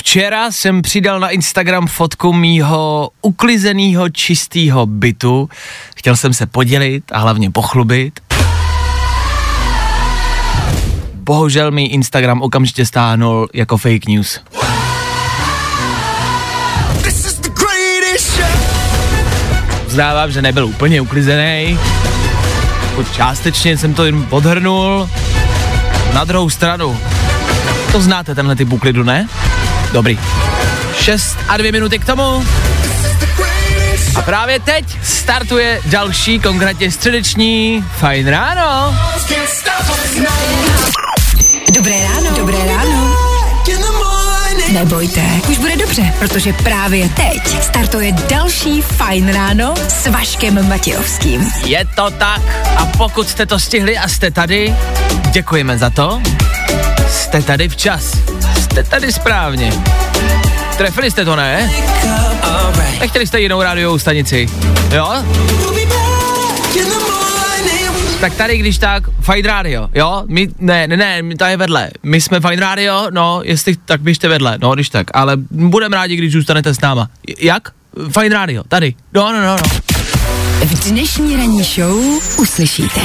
Včera jsem přidal na Instagram fotku mýho uklizeného čistého bytu. Chtěl jsem se podělit a hlavně pochlubit. Bohužel mi Instagram okamžitě stáhnul jako fake news. Uznávám, že nebyl úplně uklizený. Částečně jsem to jen podhrnul. Na druhou stranu, to znáte tenhle typ úklidu, ne? Dobrý. 6 a 2 minuty k tomu. A právě teď startuje další, konkrétně středeční Fajn ráno. Dobré ráno. Dobré ráno. Nebojte, už bude dobře, protože právě teď startuje další Fajn ráno s Vaškem Matějovským. Je to tak. A pokud jste to stihli a jste tady, děkujeme za to. Jste tady včas. Jste tady správně. Trefili jste to, ne? Nechtěli jste jinou rádiovou stanici. Jo? Tak tady, když tak, Fine Radio, jo? My, ne, ne, ne, my je vedle. My jsme Fine Radio, no, jestli tak běžte vedle, no, když tak. Ale budeme rádi, když zůstanete s náma. Jak? Fine Radio, tady. No, no, no, no. V dnešní ranní show uslyšíte.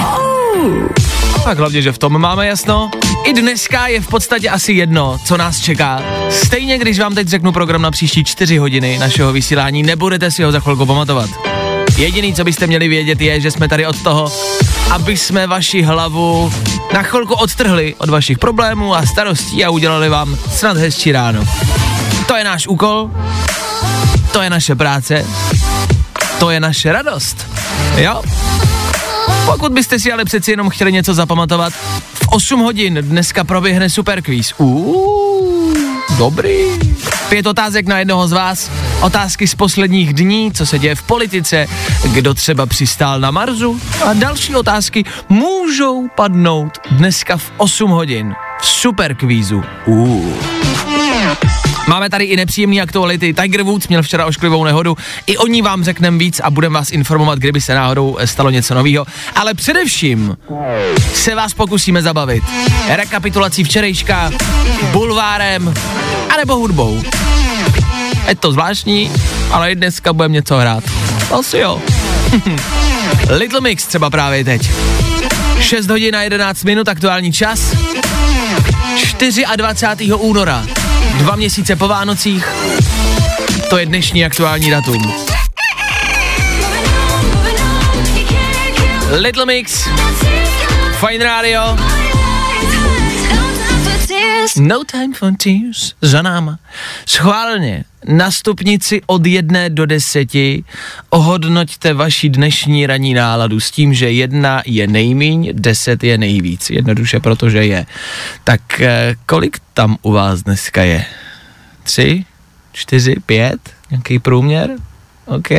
Tak hlavně, že v tom máme jasno. I dneska je v podstatě asi jedno, co nás čeká. Stejně, když vám teď řeknu program na příští čtyři hodiny našeho vysílání, nebudete si ho za chvilku pamatovat. Jediný, co byste měli vědět, je, že jsme tady od toho, aby jsme vaši hlavu na chvilku odtrhli od vašich problémů a starostí a udělali vám snad hezčí ráno. To je náš úkol, to je naše práce, to je naše radost. Jo? Pokud byste si ale přeci jenom chtěli něco zapamatovat, v 8 hodin dneska proběhne super quiz. Uuu, dobrý. Pět otázek na jednoho z vás, otázky z posledních dní, co se děje v politice, kdo třeba přistál na Marsu a další otázky můžou padnout dneska v 8 hodin v super kvízu. Uuu. Máme tady i nepříjemné aktuality. Tiger Woods měl včera ošklivou nehodu. I o ní vám řekneme víc a budeme vás informovat, kdyby se náhodou eh, stalo něco nového. Ale především se vás pokusíme zabavit. Rekapitulací včerejška, bulvárem, anebo hudbou. Je to zvláštní, ale i dneska budeme něco hrát. Asi jo. Little Mix třeba právě teď. 6 hodin a 11 minut aktuální čas. 24. února. Dva měsíce po Vánocích. To je dnešní aktuální datum. Little Mix, Fine Radio, No Time for Tears za náma. Schválně na stupnici od jedné do deseti ohodnoťte vaši dnešní ranní náladu s tím, že jedna je nejmíň, deset je nejvíc. Jednoduše, protože je. Tak eh, kolik tam u vás dneska je? Tři? Čtyři? Pět? Nějaký průměr? OK.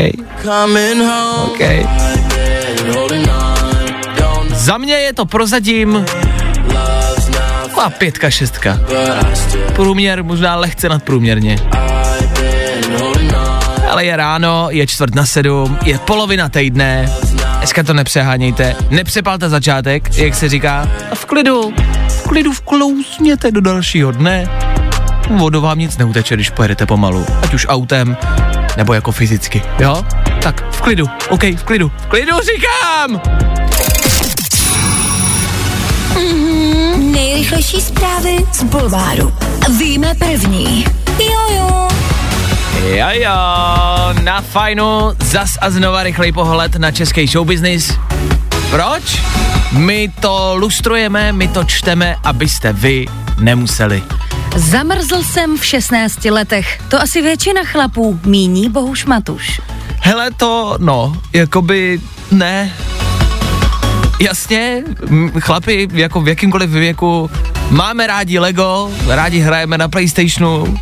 OK. Za mě je to prozatím taková pětka, šestka. Průměr možná lehce nadprůměrně. Ale je ráno, je čtvrt na sedm, je polovina týdne, dneska to nepřehánějte, nepřepalte začátek, jak se říká, a v klidu, v klidu vklouzněte do dalšího dne. Vodu vám nic neuteče, když pojedete pomalu, ať už autem, nebo jako fyzicky, jo? Tak v klidu, OK, v klidu, v klidu říkám! Nejrychlejší zprávy z Bulváru. Víme první. Jojo. Jo, jo, na fajnu zas a znova rychlej pohled na český showbiznis. Proč? My to lustrujeme, my to čteme, abyste vy nemuseli. Zamrzl jsem v 16 letech. To asi většina chlapů míní Bohuš Matuš. Hele to, no, jakoby ne. Jasně, chlapi jako v jakýmkoliv věku máme rádi Lego, rádi hrajeme na Playstationu,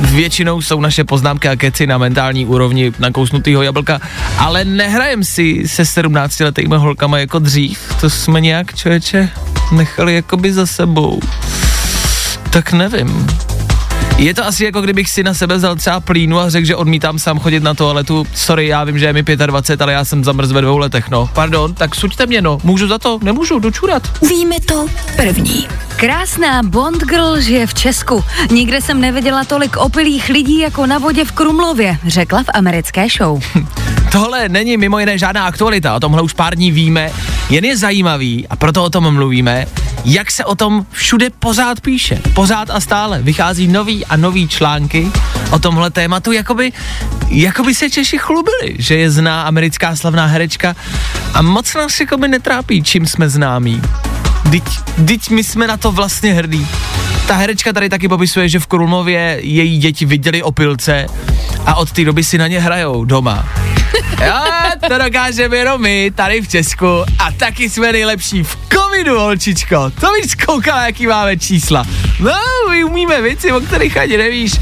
Většinou jsou naše poznámky a keci na mentální úrovni nakousnutýho jablka, ale nehrajem si se 17 letými holkama jako dřív. To jsme nějak, člověče, nechali jakoby za sebou. Tak nevím. Je to asi jako kdybych si na sebe vzal třeba plínu a řekl, že odmítám sám chodit na toaletu. Sorry, já vím, že je mi 25, ale já jsem zamrz ve dvou letech, no. Pardon, tak suďte mě, no. Můžu za to? Nemůžu, dočurat. Víme to první. Krásná Bond girl žije v Česku. Nikde jsem neviděla tolik opilých lidí jako na vodě v Krumlově, řekla v americké show. Tohle není mimo jiné žádná aktualita, o tomhle už pár dní víme, jen je zajímavý a proto o tom mluvíme, jak se o tom všude pořád píše. Pořád a stále vychází nový a nový články o tomhle tématu, jakoby, jakoby se Češi chlubili, že je zná americká slavná herečka a moc nás jakoby netrápí, čím jsme známí. Dyť my jsme na to vlastně hrdí. Ta herečka tady taky popisuje, že v Krumlově její děti viděli opilce a od té doby si na ně hrajou doma. Jo, to dokážeme jenom my, tady v Česku a taky jsme nejlepší v covidu, holčičko. To víš koukala, jaký máme čísla. No, my umíme věci, o kterých ani nevíš.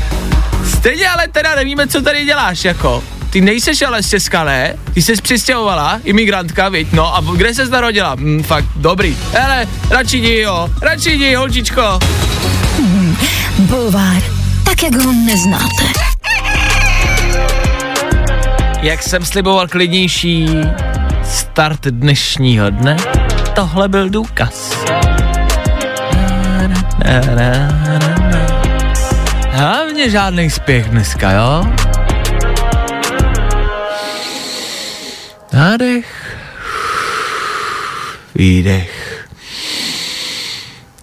Stejně ale teda nevíme, co tady děláš, jako. Ty nejseš ale z Česka, ne? Ty jsi přistěhovala, imigrantka, viď? No a kde se narodila? Hm, fakt, dobrý. Hele, radši jdi, jo. Radši jdi, holčičko. Bulvár, tak jak ho neznáte. Jak jsem sliboval klidnější start dnešního dne, tohle byl důkaz. Hlavně žádný spěch dneska, jo? Nádech, výdech,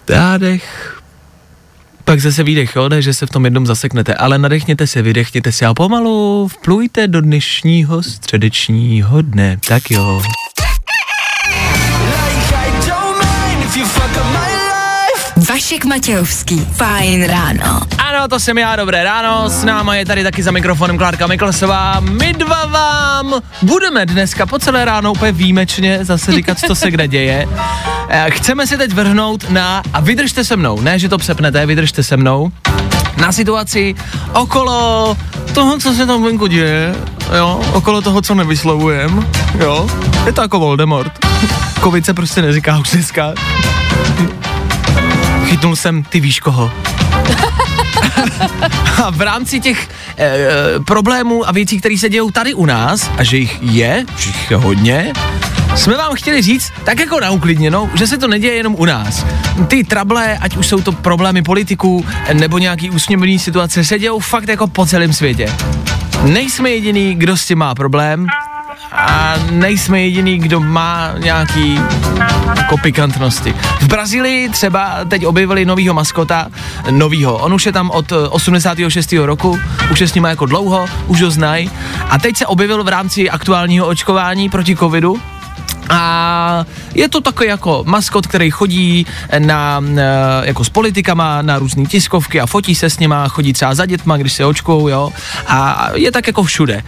nádech, pak zase výdech, jo, ne, že se v tom jednom zaseknete, ale nadechněte se, vydechněte se a pomalu vplujte do dnešního středečního dne. Tak jo. Vašek Matějovský. Fajn ráno. Ano, to jsem já, dobré ráno, s náma je tady taky za mikrofonem Klárka Miklasová. My dva vám budeme dneska po celé ráno úplně výjimečně zase říkat, co se kde děje. Eh, Chceme si teď vrhnout na, a vydržte se mnou, ne, že to přepnete, vydržte se mnou, na situaci okolo toho, co se tam venku děje, jo, okolo toho, co nevyslovujem, jo, je to jako Voldemort. Covid se prostě neříká už dneska. Chytnul jsem, ty víš koho. a v rámci těch e, problémů a věcí, které se dějou tady u nás, a že jich je, že jich je hodně, jsme vám chtěli říct, tak jako na uklidněnou, že se to neděje jenom u nás. Ty trable, ať už jsou to problémy politiků, nebo nějaký usměrněný situace, se dějou fakt jako po celém světě. Nejsme jediný, kdo s tím má problém, a nejsme jediný, kdo má nějaký jako pikantnosti. V Brazílii třeba teď objevili novýho maskota, novýho. On už je tam od eh, 86. roku, už je s ním jako dlouho, už ho znají. A teď se objevil v rámci aktuálního očkování proti covidu, a je to takový jako maskot, který chodí na, eh, jako s politikama na různé tiskovky a fotí se s nima, chodí třeba za dětma, když se očkou, jo. A je tak jako všude.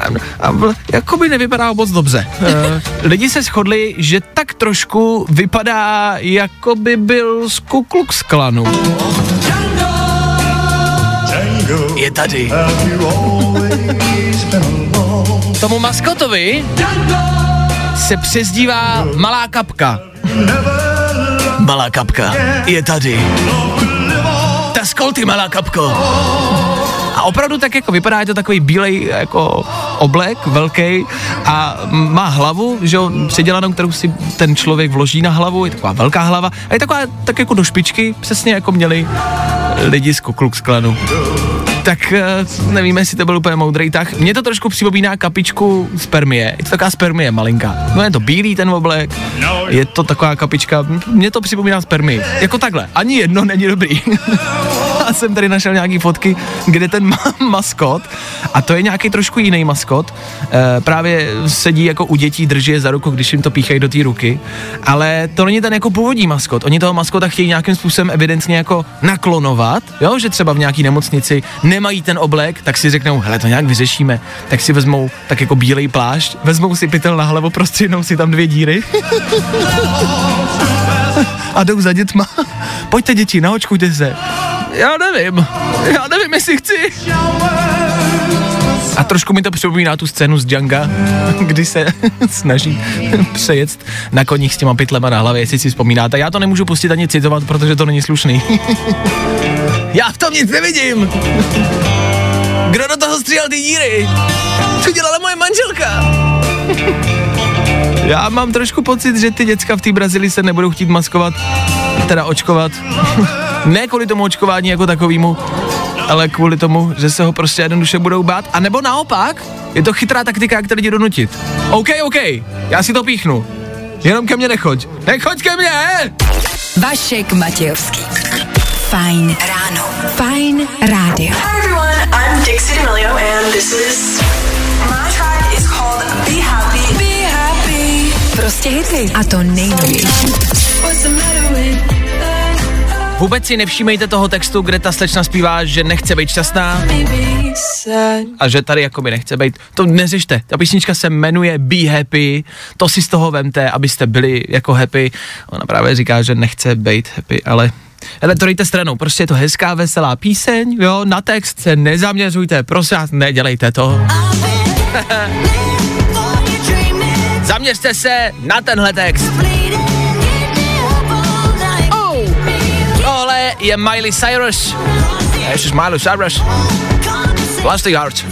A, a jako by nevypadá moc dobře. Eh, Lidi se shodli, že tak trošku vypadá, jako by byl z Ku Klux Klanu. Je tady. Tomu maskotovi se přezdívá Malá kapka. Malá kapka je tady. Ta skolty, malá kapko. A opravdu tak jako vypadá, je to takový bílej jako oblek, velký a má hlavu, že jo, předělanou, kterou si ten člověk vloží na hlavu, je taková velká hlava a je taková tak jako do špičky, přesně jako měli lidi z Ku Klux Klanu. Tak eh, nevíme, jestli to byl úplně moudrý tah. Mně to trošku připomíná kapičku spermie. Je to taková spermie malinká. No je to bílý ten oblek, je to taková kapička. Mně to připomíná spermii. Jako takhle. Ani jedno není dobrý. Já jsem tady našel nějaký fotky, kde ten ma- maskot, a to je nějaký trošku jiný maskot, e, právě sedí jako u dětí, drží je za ruku, když jim to píchají do té ruky, ale to není ten jako původní maskot. Oni toho maskota chtějí nějakým způsobem evidentně jako naklonovat, jo, že třeba v nějaký nemocnici nemají ten oblek, tak si řeknou, hele, to nějak vyřešíme, tak si vezmou tak jako bílej plášť, vezmou si pytel na hlavu, prostřihnou si tam dvě díry a jdou za dětma. Pojďte děti, naočkujte se. já nevím, já nevím, jestli chci. A trošku mi to připomíná tu scénu z Django, kdy se snaží přejet na koních s těma pytlema na hlavě, jestli si vzpomínáte. Já to nemůžu pustit ani citovat, protože to není slušný. Já v tom nic nevidím. Kdo do toho stříhal ty díry? To dělala moje manželka. Já mám trošku pocit, že ty děcka v té Brazílii se nebudou chtít maskovat, teda očkovat. ne kvůli tomu očkování jako takovému, ale kvůli tomu, že se ho prostě jednoduše budou bát. A nebo naopak, je to chytrá taktika, jak ty lidi donutit. OK, OK, já si to píchnu. Jenom ke mně nechoď. Nechoď ke mně! Vašek Matějovský. Fajn ráno. Fajn rádio. Hi everyone, I'm Dixie D'Amelio and this is my track is called Be Happy. Prostě hity. A to nejnovější. Vůbec si nevšímejte toho textu, kde ta slečna zpívá, že nechce být šťastná a že tady jako by nechce být. To neřešte. Ta písnička se jmenuje Be Happy, to si z toho vemte, abyste byli jako happy. Ona právě říká, že nechce být happy, ale ale to dejte stranou, prostě je to hezká, veselá píseň, jo, na text se nezaměřujte, prosím vás, nedělejte to. Zaměřte se na tenhle text. Oh. Tohle je Miley Cyrus. Ježiš, Miley Cyrus. Plastic Heart.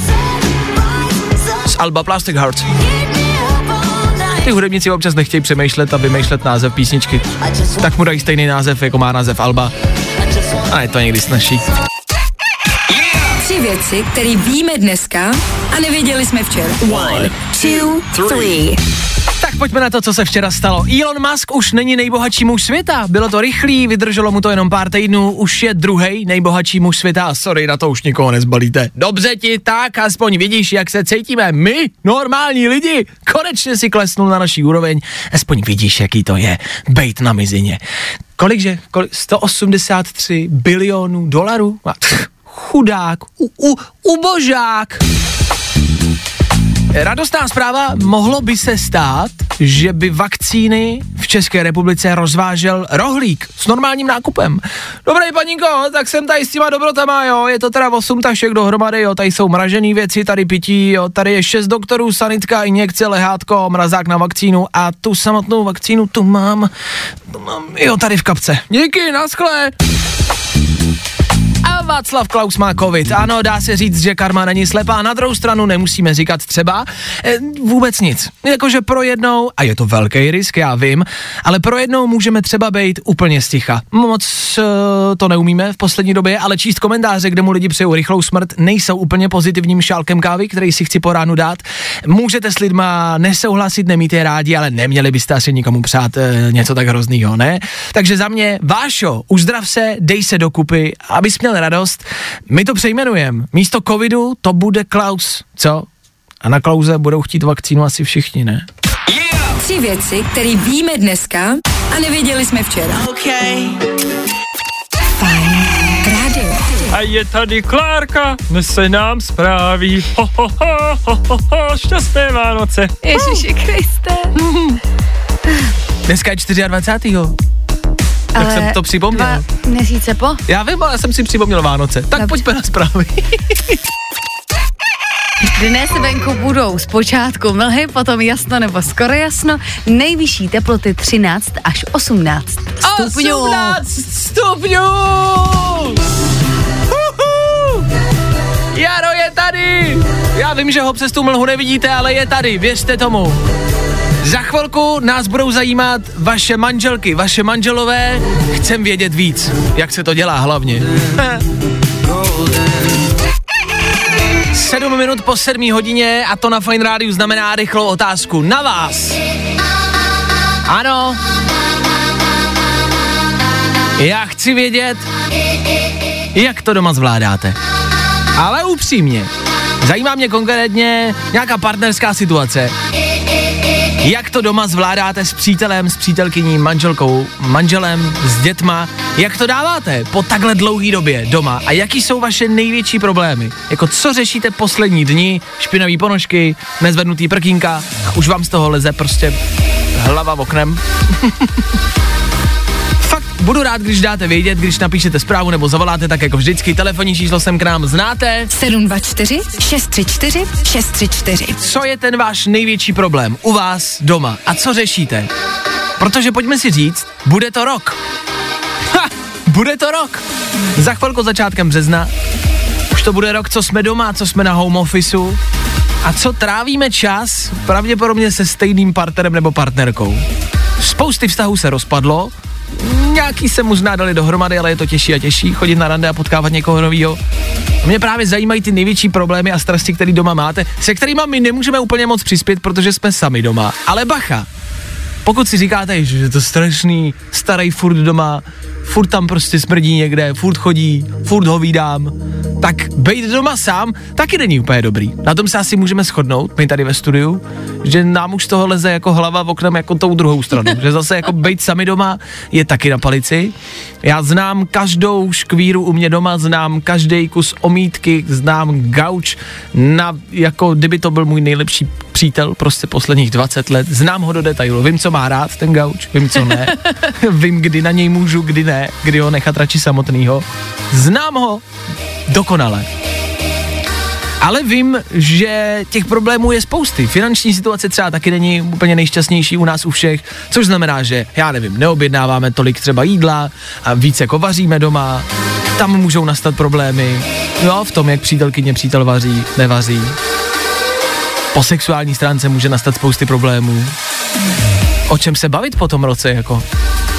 Z Alba Plastic Heart. Ty hudebníci občas nechtějí přemýšlet a vymýšlet název písničky. Tak mu dají stejný název, jako má název Alba. A je to někdy snažší. Tři věci, které víme dneska a nevěděli jsme včera. One, two, three. Tak pojďme na to, co se včera stalo. Elon Musk už není nejbohatší muž světa. Bylo to rychlý, vydrželo mu to jenom pár týdnů, už je druhý nejbohatší muž světa. A sorry, na to už nikoho nezbalíte. Dobře ti, tak aspoň vidíš, jak se cítíme my, normální lidi. Konečně si klesnul na naší úroveň, aspoň vidíš, jaký to je, bejt na mizině. Kolikže? Kolik? 183 bilionů dolarů? A, pff, Chudák, u, u, ubožák. Radostná zpráva, mohlo by se stát, že by vakcíny v České republice rozvážel rohlík s normálním nákupem. Dobrý paninko, tak jsem tady s těma dobrotama, jo, je to teda 8 tašek dohromady, jo, tady jsou mražený věci, tady pití, jo, tady je 6 doktorů, sanitka, injekce, lehátko, mrazák na vakcínu a tu samotnou vakcínu tu mám, tu mám, jo, tady v kapce. Díky, naschle. Václav Klaus má covid. Ano, dá se říct, že karma není slepá. Na druhou stranu nemusíme říkat třeba e, vůbec nic. Jakože pro jednou, a je to velký risk, já vím, ale pro jednou můžeme třeba být úplně sticha. Moc e, to neumíme v poslední době, ale číst komentáře, kde mu lidi přejou rychlou smrt, nejsou úplně pozitivním šálkem kávy, který si chci po ránu dát. Můžete s lidma nesouhlasit, nemít je rádi, ale neměli byste asi nikomu přát e, něco tak hroznýho, ne? Takže za mě, Vášo, uzdrav se, dej se dokupy, abys měl radost. My to přejmenujeme. Místo covidu to bude Klaus, co? A na Klauze budou chtít vakcínu asi všichni, ne? Tři věci, které víme dneska a nevěděli jsme včera. Okay. Fajn. A je tady Klárka, nese nám zprávy. Ho, ho, ho, ho, ho, ho, šťastné Vánoce. Ježiši Kriste. Dneska je 24. Tak Ale jsem to připomněl. Dva měsíce po? Já vím, ale jsem si připomněl Vánoce. Tak Dobře. pojďme na zprávy. Dnes venku budou zpočátku mlhy, potom jasno nebo skoro jasno, nejvyšší teploty 13 až 18 stupňů. 18 stupňů! Uhu! Jaro je tady! Já vím, že ho přes tu mlhu nevidíte, ale je tady, věřte tomu. Za chvilku nás budou zajímat vaše manželky, vaše manželové. Chcem vědět víc, jak se to dělá hlavně. Sedm minut po sedmí hodině a to na Fine Rádiu znamená rychlou otázku na vás. Ano. Já chci vědět, jak to doma zvládáte. Ale upřímně, zajímá mě konkrétně nějaká partnerská situace. Jak to doma zvládáte s přítelem, s přítelkyní, manželkou, manželem, s dětma? Jak to dáváte po takhle dlouhé době doma? A jaký jsou vaše největší problémy? Jako co řešíte poslední dni? Špinavý ponožky, nezvednutý prkínka už vám z toho leze prostě hlava v oknem? Budu rád, když dáte vědět, když napíšete zprávu nebo zavoláte, tak jako vždycky. Telefonní číslo sem k nám znáte. 724 634 634. Co je ten váš největší problém u vás doma a co řešíte? Protože pojďme si říct, bude to rok. Ha, bude to rok. Za chvilku začátkem března. Už to bude rok, co jsme doma, co jsme na home officeu a co trávíme čas pravděpodobně se stejným partnerem nebo partnerkou. Spousty vztahů se rozpadlo, nějaký se možná dali dohromady, ale je to těžší a těžší chodit na rande a potkávat někoho nového. Mě právě zajímají ty největší problémy a strasti, které doma máte, se kterými my nemůžeme úplně moc přispět, protože jsme sami doma. Ale bacha, pokud si říkáte, že je to strašný, starý furt doma, furt tam prostě smrdí někde, furt chodí, furt ho vídám, tak být doma sám taky není úplně dobrý. Na tom se asi můžeme shodnout, my tady ve studiu, že nám už z toho leze jako hlava v oknem jako tou druhou stranu, že zase jako být sami doma je taky na palici. Já znám každou škvíru u mě doma, znám každý kus omítky, znám gauč, na, jako kdyby to byl můj nejlepší přítel prostě posledních 20 let, znám ho do detailu, vím, co má rád ten gauč, vím, co ne, vím, kdy na něj můžu, kdy ne, kdy ho nechat radši samotnýho, znám ho dokonale. Ale vím, že těch problémů je spousty. Finanční situace třeba taky není úplně nejšťastnější u nás u všech, což znamená, že já nevím, neobjednáváme tolik třeba jídla a více jako vaříme doma, tam můžou nastat problémy, jo, v tom, jak přítelkyně přítel vaří, nevaří. Po sexuální stránce může nastat spousty problémů. O čem se bavit po tom roce, jako?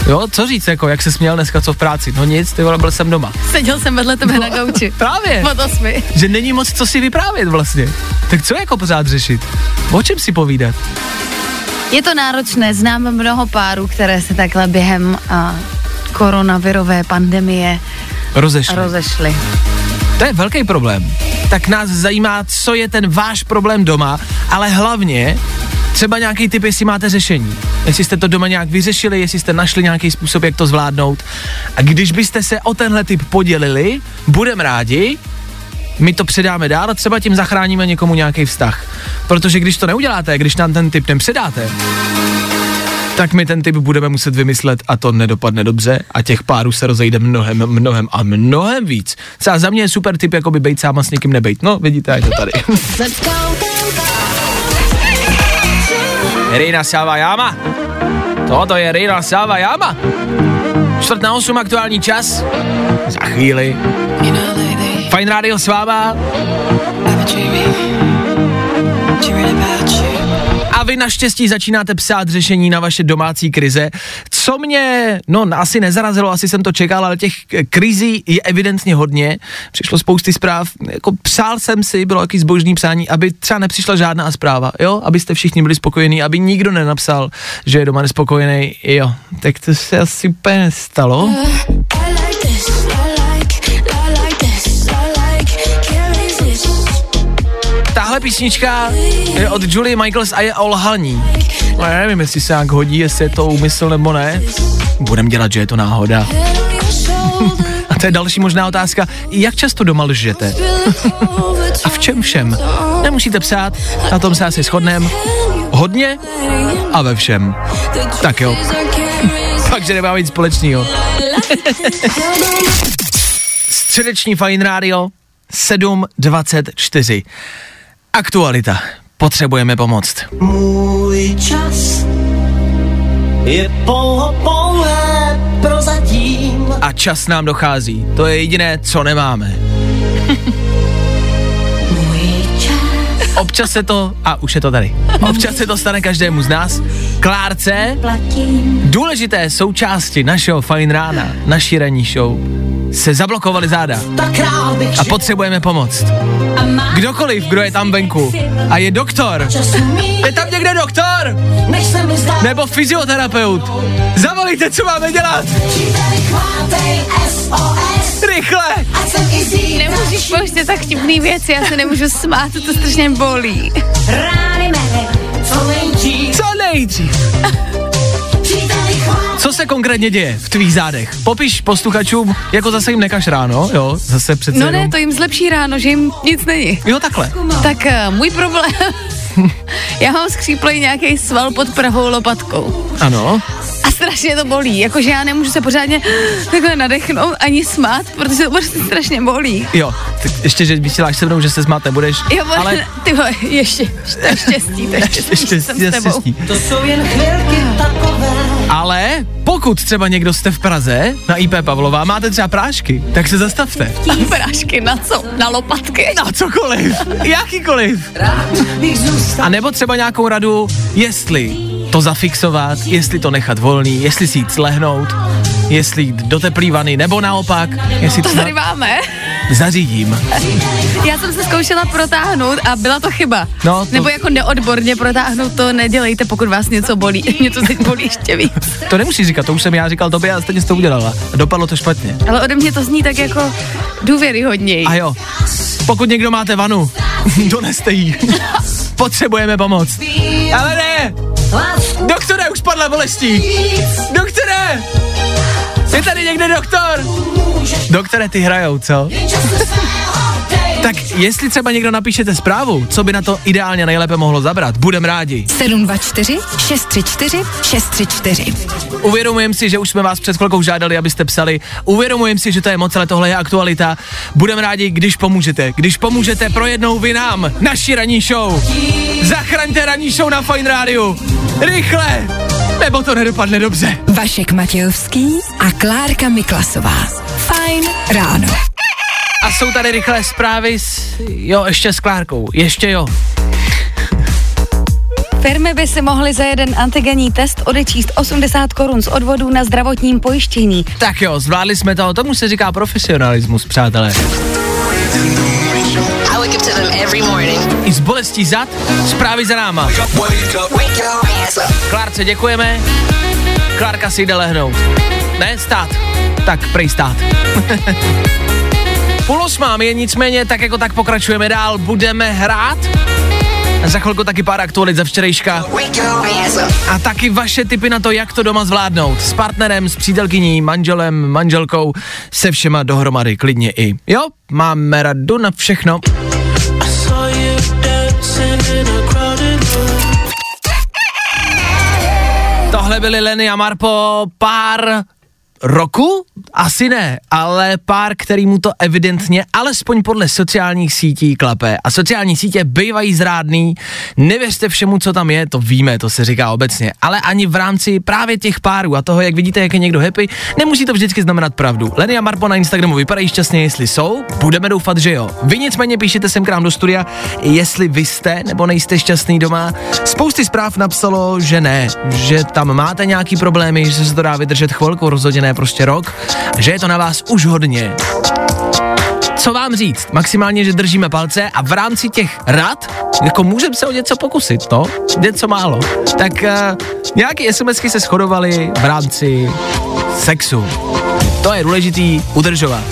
Jo, co říct, jako, jak se směl dneska, co v práci? No nic, ty vole, byl jsem doma. Seděl jsem vedle tebe na gauči. Právě. Od osmi. Že není moc co si vyprávět vlastně. Tak co jako pořád řešit? O čem si povídat? Je to náročné, znám mnoho párů, které se takhle během a, koronavirové pandemie Rozešli. rozešly. To je velký problém. Tak nás zajímá, co je ten váš problém doma, ale hlavně třeba nějaký typ, jestli máte řešení. Jestli jste to doma nějak vyřešili, jestli jste našli nějaký způsob, jak to zvládnout. A když byste se o tenhle typ podělili, budeme rádi, my to předáme dál a třeba tím zachráníme někomu nějaký vztah. Protože když to neuděláte, když nám ten typ nepředáte, tak my ten typ budeme muset vymyslet a to nedopadne dobře a těch párů se rozejde mnohem, mnohem a mnohem víc. Třeba za mě je super typ, jako by bejt sám a s někým nebejt. No, vidíte, je to tady. Rina Savajama. Toto je Rina Savajama. Čtvrt na osm aktuální čas. Za chvíli. Fajn rádio s váma. A vy naštěstí začínáte psát řešení na vaše domácí krize. Co mě, no asi nezarazilo, asi jsem to čekal, ale těch krizí je evidentně hodně. Přišlo spousty zpráv, jako psal jsem si, bylo jaký zbožný přání, aby třeba nepřišla žádná zpráva, jo, abyste všichni byli spokojení, aby nikdo nenapsal, že je doma nespokojený, jo, tak to se asi úplně nestalo. Tahle písnička je od Julie Michaels a je o lhaní. No, já nevím, jestli se nějak hodí, jestli je to úmysl nebo ne. Budem dělat, že je to náhoda. A to je další možná otázka, jak často doma lžete? A v čem všem? Nemusíte psát, na tom se asi shodneme. Hodně a ve všem. Tak jo. Takže nemá nic společného. Středeční Fine Radio 7.24. Aktualita. Potřebujeme pomoct. Můj čas je pouho pouhé prozatím. A čas nám dochází. To je jediné, co nemáme. Můj čas Občas se to, a už je to tady, občas se to stane každému z nás. Klárce, důležité součásti našeho fajn rána, naší ranní show, se zablokovaly záda a potřebujeme má Kdokoliv, kdo je tam venku a je doktor, je tam někde doktor, nebo fyzioterapeut, zavolejte, co máme dělat, rychle. Nemůžeš pouštět tak vtipný věci, já se nemůžu smát, to strašně bolí. Co nejdřív. Co se konkrétně děje v tvých zádech? Popiš posluchačům, jako zase jim nekaž ráno, jo, zase přece No jenom. ne, to jim zlepší ráno, že jim nic není. Jo, takhle. Tak uh, můj problém Já mám skříplej nějaký sval pod pravou lopatkou. Ano. A strašně to bolí, jakože já nemůžu se pořádně takhle nadechnout ani smát, protože to prostě strašně bolí. Jo, tak ještě, že vysíláš se mnou, že se smát nebudeš, Jo, ale ale ty vole, ještě, to je štěstí, to je štěstí, ještě že jsem s tebou. štěstí. To jsou jen chvilky takové. Ale pokud třeba někdo jste v Praze na IP Pavlova, máte třeba prášky, tak se zastavte. A prášky na co? Na lopatky? Na cokoliv, jakýkoliv. A nebo třeba nějakou radu, jestli to zafixovat, jestli to nechat volný, jestli si jít slehnout, jestli jít do teplý vany, nebo naopak, jestli To to tady máme. Zařídím. Já jsem se zkoušela protáhnout a byla to chyba. No, to- Nebo jako neodborně protáhnout to nedělejte, pokud vás něco bolí. Mě to teď bolí ještě víc. To nemusíš říkat, to už jsem já říkal tobě a stejně jsi to udělala. Dopadlo to špatně. Ale ode mě to zní tak jako důvěryhodněji. A jo, pokud někdo máte vanu, doneste jí. Potřebujeme pomoc. Ale ne! Doktore, už padla bolestí! Doktore! Je tady někde doktor? Doktore, ty hrajou, co? Tak jestli třeba někdo napíšete zprávu, co by na to ideálně nejlépe mohlo zabrat, budem rádi. 724 634 634. Uvědomujem si, že už jsme vás před chvilkou žádali, abyste psali. Uvědomujem si, že to je moc, ale tohle je aktualita. Budem rádi, když pomůžete. Když pomůžete pro jednou vy nám, naši ranní show. Zachraňte ranní show na Fine Rádiu. Rychle! Nebo to nedopadne dobře. Vašek Matějovský a Klárka Miklasová. Fajn ráno. A jsou tady rychlé zprávy s... Jo, ještě s Klárkou. Ještě jo. Firmy by si mohly za jeden antigenní test odečíst 80 korun z odvodů na zdravotním pojištění. Tak jo, zvládli jsme to. Tomu se říká profesionalismus, přátelé. I s bolestí zad, zprávy za náma. Klárce děkujeme. Klárka si jde lehnout. Ne, stát. Tak, prej stát. Půl osmám je nicméně, tak jako tak pokračujeme dál, budeme hrát. A za chvilku taky pár aktualit ze včerejška. A taky vaše tipy na to, jak to doma zvládnout. S partnerem, s přítelkyní, manželem, manželkou, se všema dohromady, klidně i. Jo, máme radu na všechno. Tohle byly Lenny a Marpo, pár roku? Asi ne, ale pár, který mu to evidentně, alespoň podle sociálních sítí klape. A sociální sítě bývají zrádný, nevěřte všemu, co tam je, to víme, to se říká obecně, ale ani v rámci právě těch párů a toho, jak vidíte, jak je někdo happy, nemusí to vždycky znamenat pravdu. Lenny a Marpo na Instagramu vypadají šťastně, jestli jsou, budeme doufat, že jo. Vy nicméně píšete sem k nám do studia, jestli vy jste nebo nejste šťastný doma. Spousty zpráv napsalo, že ne, že tam máte nějaký problémy, že se to dá vydržet chvilku, rozhodně ne prostě rok, že je to na vás už hodně. Co vám říct? Maximálně, že držíme palce a v rámci těch rad, jako můžeme se o něco pokusit, no, něco málo. Tak uh, nějaký SMSky se shodovaly v rámci sexu. To je důležitý udržovat.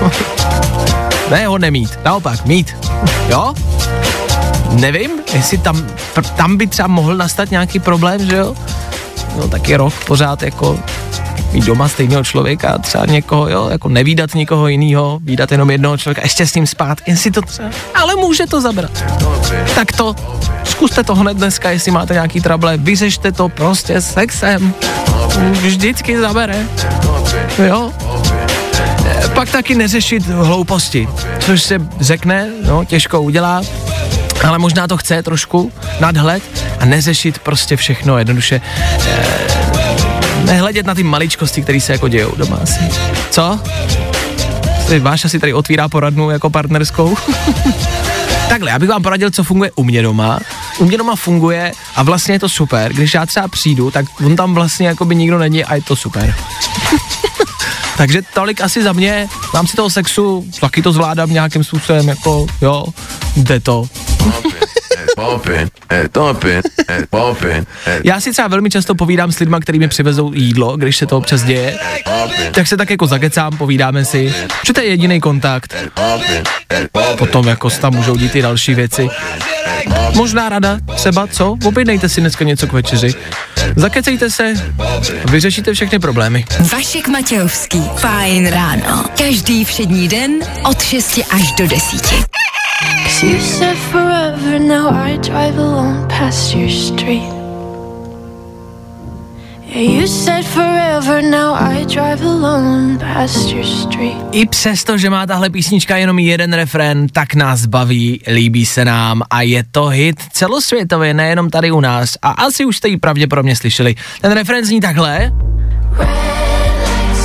ne ho nemít, naopak, mít. Jo? Nevím, jestli tam, tam by třeba mohl nastat nějaký problém, že jo? No taky rok pořád jako mít doma stejného člověka, třeba někoho, jo, jako nevídat někoho jiného, výdat jenom jednoho člověka, ještě s ním spát, jestli to třeba, ale může to zabrat. Tak to, zkuste to hned dneska, jestli máte nějaký trable, vyřešte to prostě sexem. Vždycky zabere. Jo? E, Pak taky neřešit hlouposti, což se řekne, no, těžko udělá, ale možná to chce trošku nadhled a neřešit prostě všechno jednoduše. E, nehledět na ty maličkosti, které se jako dějou doma asi. Co? Ty Váša si tady otvírá poradnu jako partnerskou. Takhle, já bych vám poradil, co funguje u mě doma. U mě doma funguje a vlastně je to super. Když já třeba přijdu, tak on tam vlastně jako by nikdo není a je to super. Takže tolik asi za mě. Mám si toho sexu, taky to zvládám nějakým způsobem, jako jo, jde to. Já si třeba velmi často povídám s lidma, který mi přivezou jídlo, když se to občas děje. Tak se tak jako zakecám, povídáme si, že to je jediný kontakt. Potom jako tam můžou dít i další věci. Možná rada, třeba co? Objednejte si dneska něco k večeři. Zakecejte se, vyřešíte všechny problémy. Vašek Matějovský. Fajn ráno. Každý všední den od 6 až do 10. You said forever now I drive alone past your street. You said forever, now I drive alone past your street. I přesto, že má tahle písnička jenom jeden refrén, tak nás baví, líbí se nám a je to hit celosvětově, nejenom tady u nás. A asi už jste ji pravděpodobně slyšeli. Ten refrén zní takhle.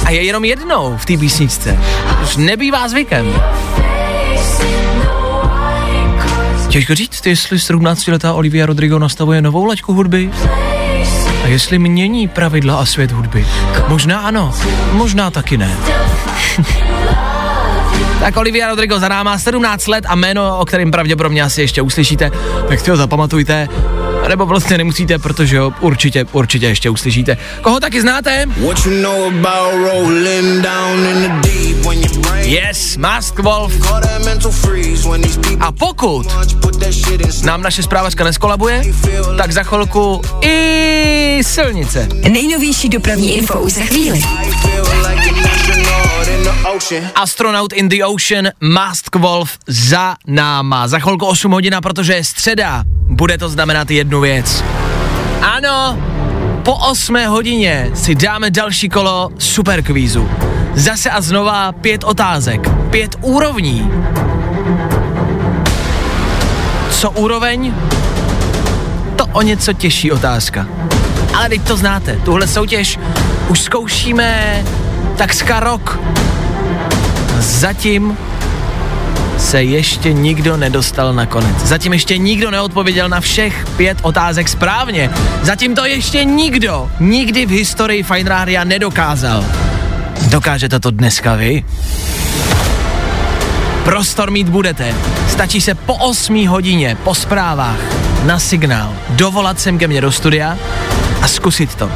A je jenom jednou v té písničce. Už nebývá zvykem. Těžko říct, jestli 17-letá Olivia Rodrigo nastavuje novou laťku hudby. A jestli mění pravidla a svět hudby. Možná ano, možná taky ne. tak Olivia Rodrigo za náma 17 let a jméno, o kterém pravděpodobně asi ještě uslyšíte, tak si ho zapamatujte. Nebo prostě nemusíte, protože ho určitě, určitě ještě uslyšíte. Koho taky znáte? Yes, Mask Wolf. A pokud nám naše zprávačka neskolabuje, tak za chvilku i silnice. Nejnovější dopravní info už za chvíli. Astronaut in the Ocean, Mask Wolf za náma. Za chvilku 8 hodina, protože je středa. Bude to znamenat jednu věc. Ano, po 8 hodině si dáme další kolo superkvízu. Zase a znova pět otázek, pět úrovní. Co úroveň? To o něco těžší otázka. Ale teď to znáte, tuhle soutěž už zkoušíme takřka rok. Zatím se ještě nikdo nedostal na konec. Zatím ještě nikdo neodpověděl na všech pět otázek správně. Zatím to ještě nikdo nikdy v historii Fine Rádia nedokázal. Dokážete to dneska vy? Prostor mít budete. Stačí se po 8 hodině, po zprávách, na signál, dovolat sem ke mně do studia a zkusit to.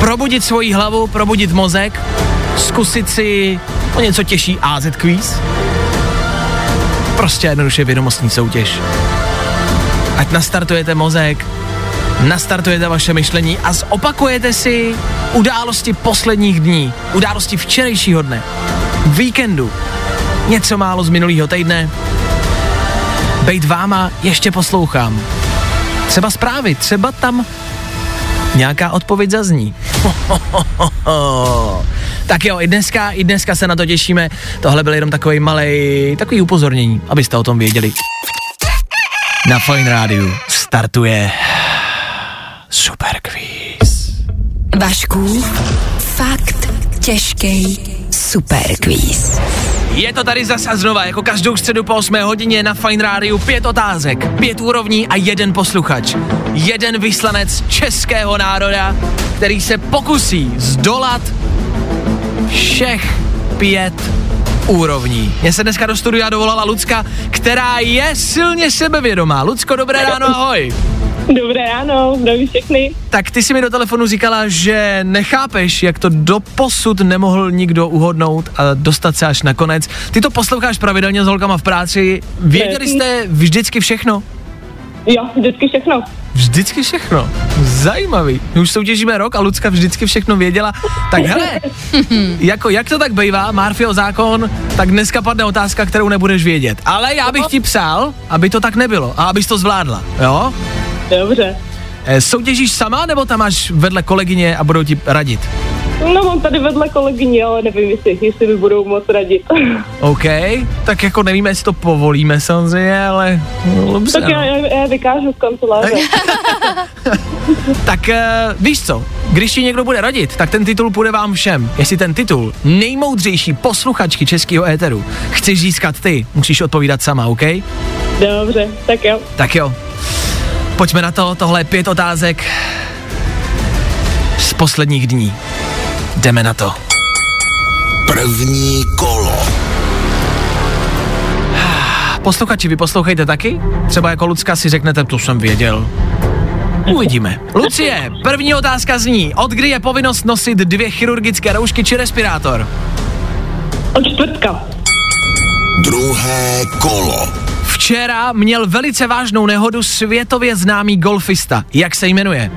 Probudit svoji hlavu, probudit mozek, zkusit si o něco těžší AZ quiz. Prostě jednoduše vědomostní soutěž. Ať nastartujete mozek, nastartujete vaše myšlení a zopakujete si události posledních dní, události včerejšího dne, víkendu, něco málo z minulého týdne. Bejt váma ještě poslouchám. Třeba zprávy, třeba tam nějaká odpověď zazní. tak jo, i dneska, i dneska se na to těšíme. Tohle byl jenom takový malý, takový upozornění, abyste o tom věděli. Na Fine Rádiu startuje Super Quiz. Vašku, fakt těžký super quiz. Je to tady zas a znova, jako každou středu po 8 hodině na Fine Rádiu pět otázek, pět úrovní a jeden posluchač. Jeden vyslanec českého národa, který se pokusí zdolat všech pět úrovní. Mně se dneska do studia dovolala Lucka, která je silně sebevědomá. Lucko, dobré ráno, ahoj. Dobré ráno, zdraví všechny. Tak ty si mi do telefonu říkala, že nechápeš, jak to doposud nemohl nikdo uhodnout a dostat se až na konec. Ty to posloucháš pravidelně s holkama v práci. Věděli jste vždycky všechno? Jo, vždycky všechno. Vždycky všechno. Zajímavý. My už soutěžíme rok a Lucka vždycky všechno věděla. Tak hele, jako jak to tak bývá, Marfio zákon, tak dneska padne otázka, kterou nebudeš vědět. Ale já bych ti psal, aby to tak nebylo a abys to zvládla, jo? Dobře. Eh, Soutěžíš sama, nebo tam máš vedle kolegyně a budou ti radit? No mám tady vedle kolegyni, ale nevím, jestli, jestli mi budou moc radit. OK, tak jako nevíme, jestli to povolíme samozřejmě, ale no, dobře, tak já, no. já, já vykážu z kanceláře. Tak uh, víš co, když ti někdo bude radit, tak ten titul půjde vám všem. Jestli ten titul nejmoudřejší posluchačky českého éteru chceš získat ty, musíš odpovídat sama, OK? Dobře, tak jo. Tak jo. Pojďme na to, tohle je pět otázek z posledních dní. Jdeme na to. První kolo. Posluchači, vy poslouchejte taky? Třeba jako Lucka si řeknete, to jsem věděl. Uvidíme. Lucie, první otázka zní, od kdy je povinnost nosit dvě chirurgické roušky či respirátor? Od čtvrtka. Druhé kolo. Včera měl velice vážnou nehodu světově známý golfista. Jak se jmenuje?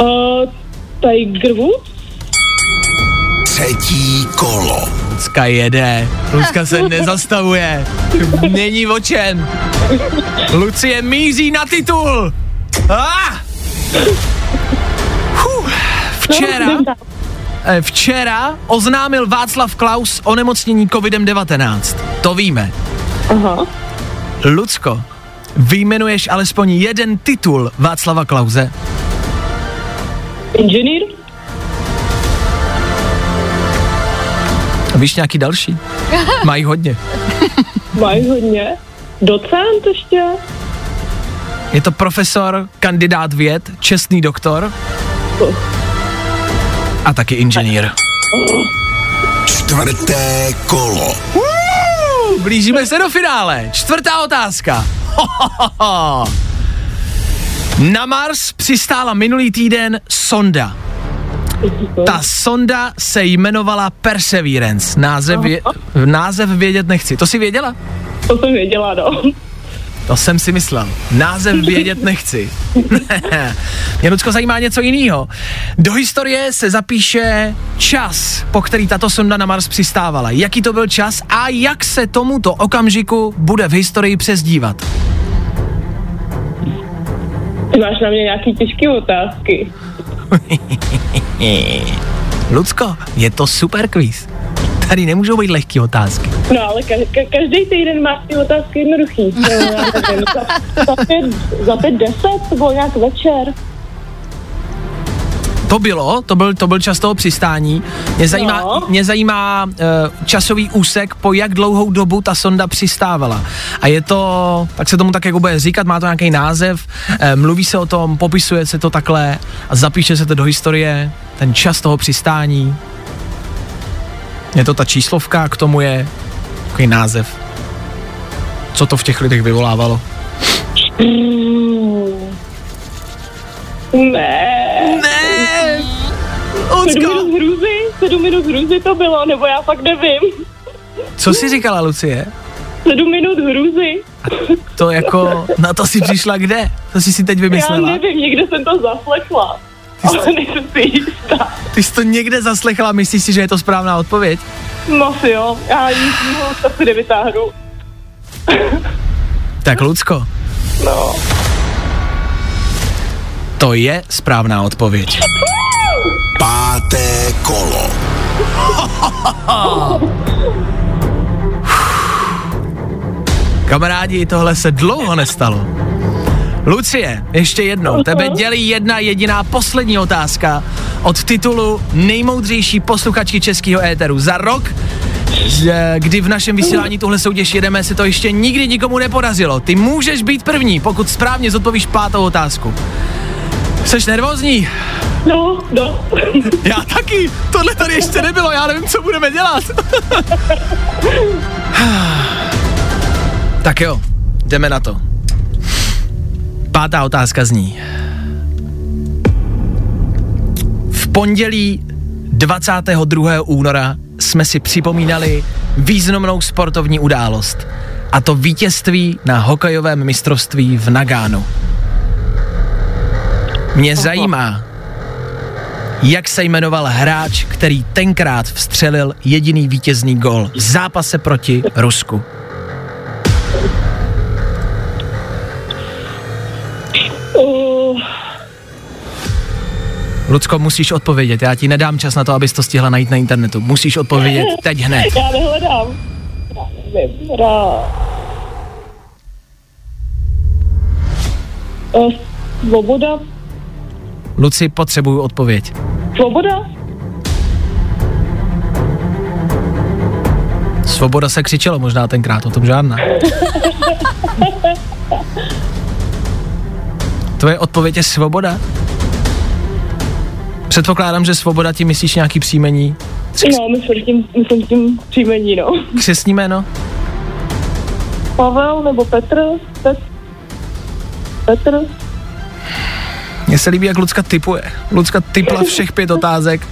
Uh, Tiger Woods? Třetí kolo. Lucka jede. Lucka se nezastavuje. Není o čem. Lucie míří na titul. Ah! Včera, eh, včera oznámil Václav Klaus onemocnění covidem-19. To víme. Aha. Lucko, vyjmenuješ alespoň jeden titul Václava Klauze? Inženýr? Víš nějaký další? Mají hodně. Mají hodně. Docent ještě? Je to profesor, kandidát věd, čestný doktor a taky inženýr. Čtvrté kolo. Uh, blížíme se do finále. Čtvrtá otázka. Na Mars přistála minulý týden sonda. Ta sonda se jmenovala Perseverance. Název, vě, název vědět nechci. To si věděla? To jsem věděla, no. To jsem si myslel. Název vědět nechci. Mě, Lucko, zajímá něco jiného. Do historie se zapíše čas, po který tato sonda na Mars přistávala. Jaký to byl čas a jak se tomuto okamžiku bude v historii přezdívat? Ty máš na mě nějaký těžké otázky. Lucko, je to super quiz. Tady nemůžou být lehké otázky. No ale ka- ka- každý týden máš ty otázky jednoduchý. No, já nevím, za, za, pět, za pět deset, bylo nějak večer. To bylo, to byl, to byl čas toho přistání. Mě zajímá, No. mě zajímá uh, časový úsek, po jak dlouhou dobu ta sonda přistávala. A je to, tak se tomu tak jako bude říkat, má to nějaký název, uh, mluví se o tom, popisuje se to takhle a zapíše se to do historie, ten čas toho přistání. Je to ta číslovka, k tomu je takový název. Co to v těch lidech vyvolávalo? Mm. Ne. Ne. Sedm minut hrůzy? Sedm minut hrůzy to bylo, nebo já fakt nevím. Co jsi říkala, Lucie? Sedm minut hrůzy? To jako, na to si přišla kde? To jsi si teď Já vymyslela? nevím, někde jsem to zaslechla. Ale nejsem si jistá. Ty jsi to někde zaslechla, myslíš si, že je to správná odpověď? No si jo, já nic jiného to si nevytáhnu. Tak Lucko, No. to je správná odpověď. Páté kolo. Kamarádi, tohle se dlouho nestalo. Lucie, ještě jednou, tebe dělí jedna jediná poslední otázka od titulu nejmoudřejší posluchačky českého éteru. Za rok, kdy v našem vysílání tuhle soutěž jedeme, se to ještě nikdy nikomu nepodařilo. Ty můžeš být první, pokud správně zodpovíš pátou otázku. Jseš nervózní? No, no. Já taky. Tohle tady ještě nebylo, já nevím, co budeme dělat. tak jo, jdeme na to. Pátá otázka zní. V pondělí 22. února jsme si připomínali významnou sportovní událost. A to vítězství na hokejovém mistrovství v Nagánu. Mě zajímá, jak se jmenoval hráč, který tenkrát vstřelil jediný vítězný gol v zápase proti Rusku. Uh, Lucko, musíš odpovědět, já ti nedám čas na to, abys to stihla najít na internetu. Musíš odpovědět teď hned. já nehledám. Uh, svoboda? Luci, potřebuju odpověď. Svoboda? Svoboda se křičelo možná tenkrát, o tom žádná. Tvoje odpověď je svoboda? Předpokládám, že svoboda ti myslíš nějaký příjmení. No, myslím tím, myslím tím příjmení, no. Křesní jméno? Pavel nebo Petr? Pet, Petr? Mně se líbí, jak Lucka typuje. Lucka typla všech pět otázek.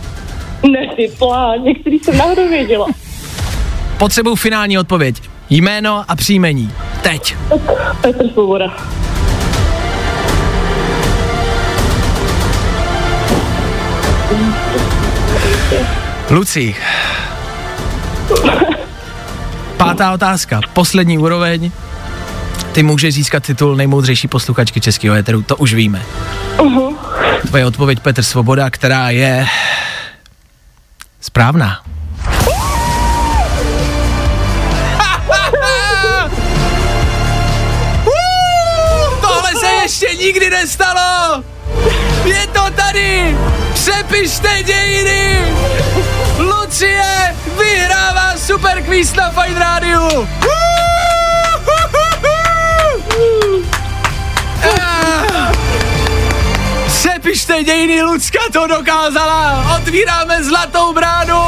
Netypla, některý jsem náhodou věděla. Potřebuju finální odpověď. Jméno a příjmení. Teď. Petr Svoboda. Luci, Pátá otázka, poslední úroveň. Ty můžeš získat titul nejmoudřejší posluchačky českého éteru, to už víme. Uh-huh. Tvoje odpověď Petr Svoboda, která je správná. Tohle se ještě nikdy nestalo! Je to tady! Přepište dějiny! Lucie vyhrává super quiz na Fine Radio! Ah. Přepište dějiny, Lucka to dokázala! Otvíráme zlatou bránu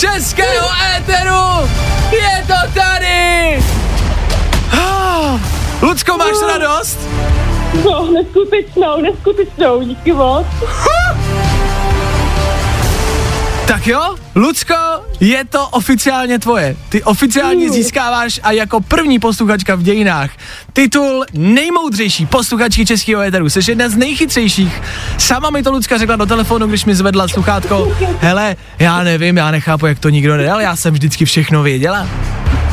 českého éteru! Je to tady! Ah. Lucko, máš radost? No, neskutečnou, neskutečnou, díky moc. Tak jo, Lucko, je to oficiálně tvoje. Ty oficiálně získáváš a jako první posluchačka v dějinách titul nejmoudřejší posluchačky českého éteru. Jsi jedna z nejchytřejších. Sama mi to Lucka řekla do telefonu, když mi zvedla sluchátko. Hele, já nevím, já nechápu, jak to nikdo nedal, já jsem vždycky všechno věděla.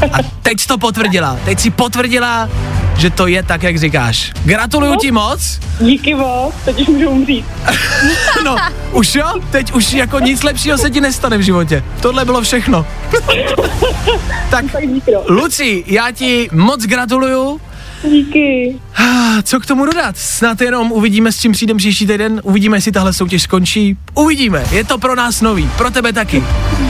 A teď to potvrdila. Teď si potvrdila, že to je tak, jak říkáš. Gratuluju ti moc. Díky moc, teď už můžu umřít. No, už jo? Teď už jako nic lepšího se ti nestane v životě. Tohle bylo všechno. tak, Luci, já ti moc gratuluju. Díky. Ah, Co k tomu dodat? Snad jenom uvidíme, s čím přijdem příští týden. Uvidíme, jestli tahle soutěž skončí. Uvidíme. Je to pro nás nový. Pro tebe taky.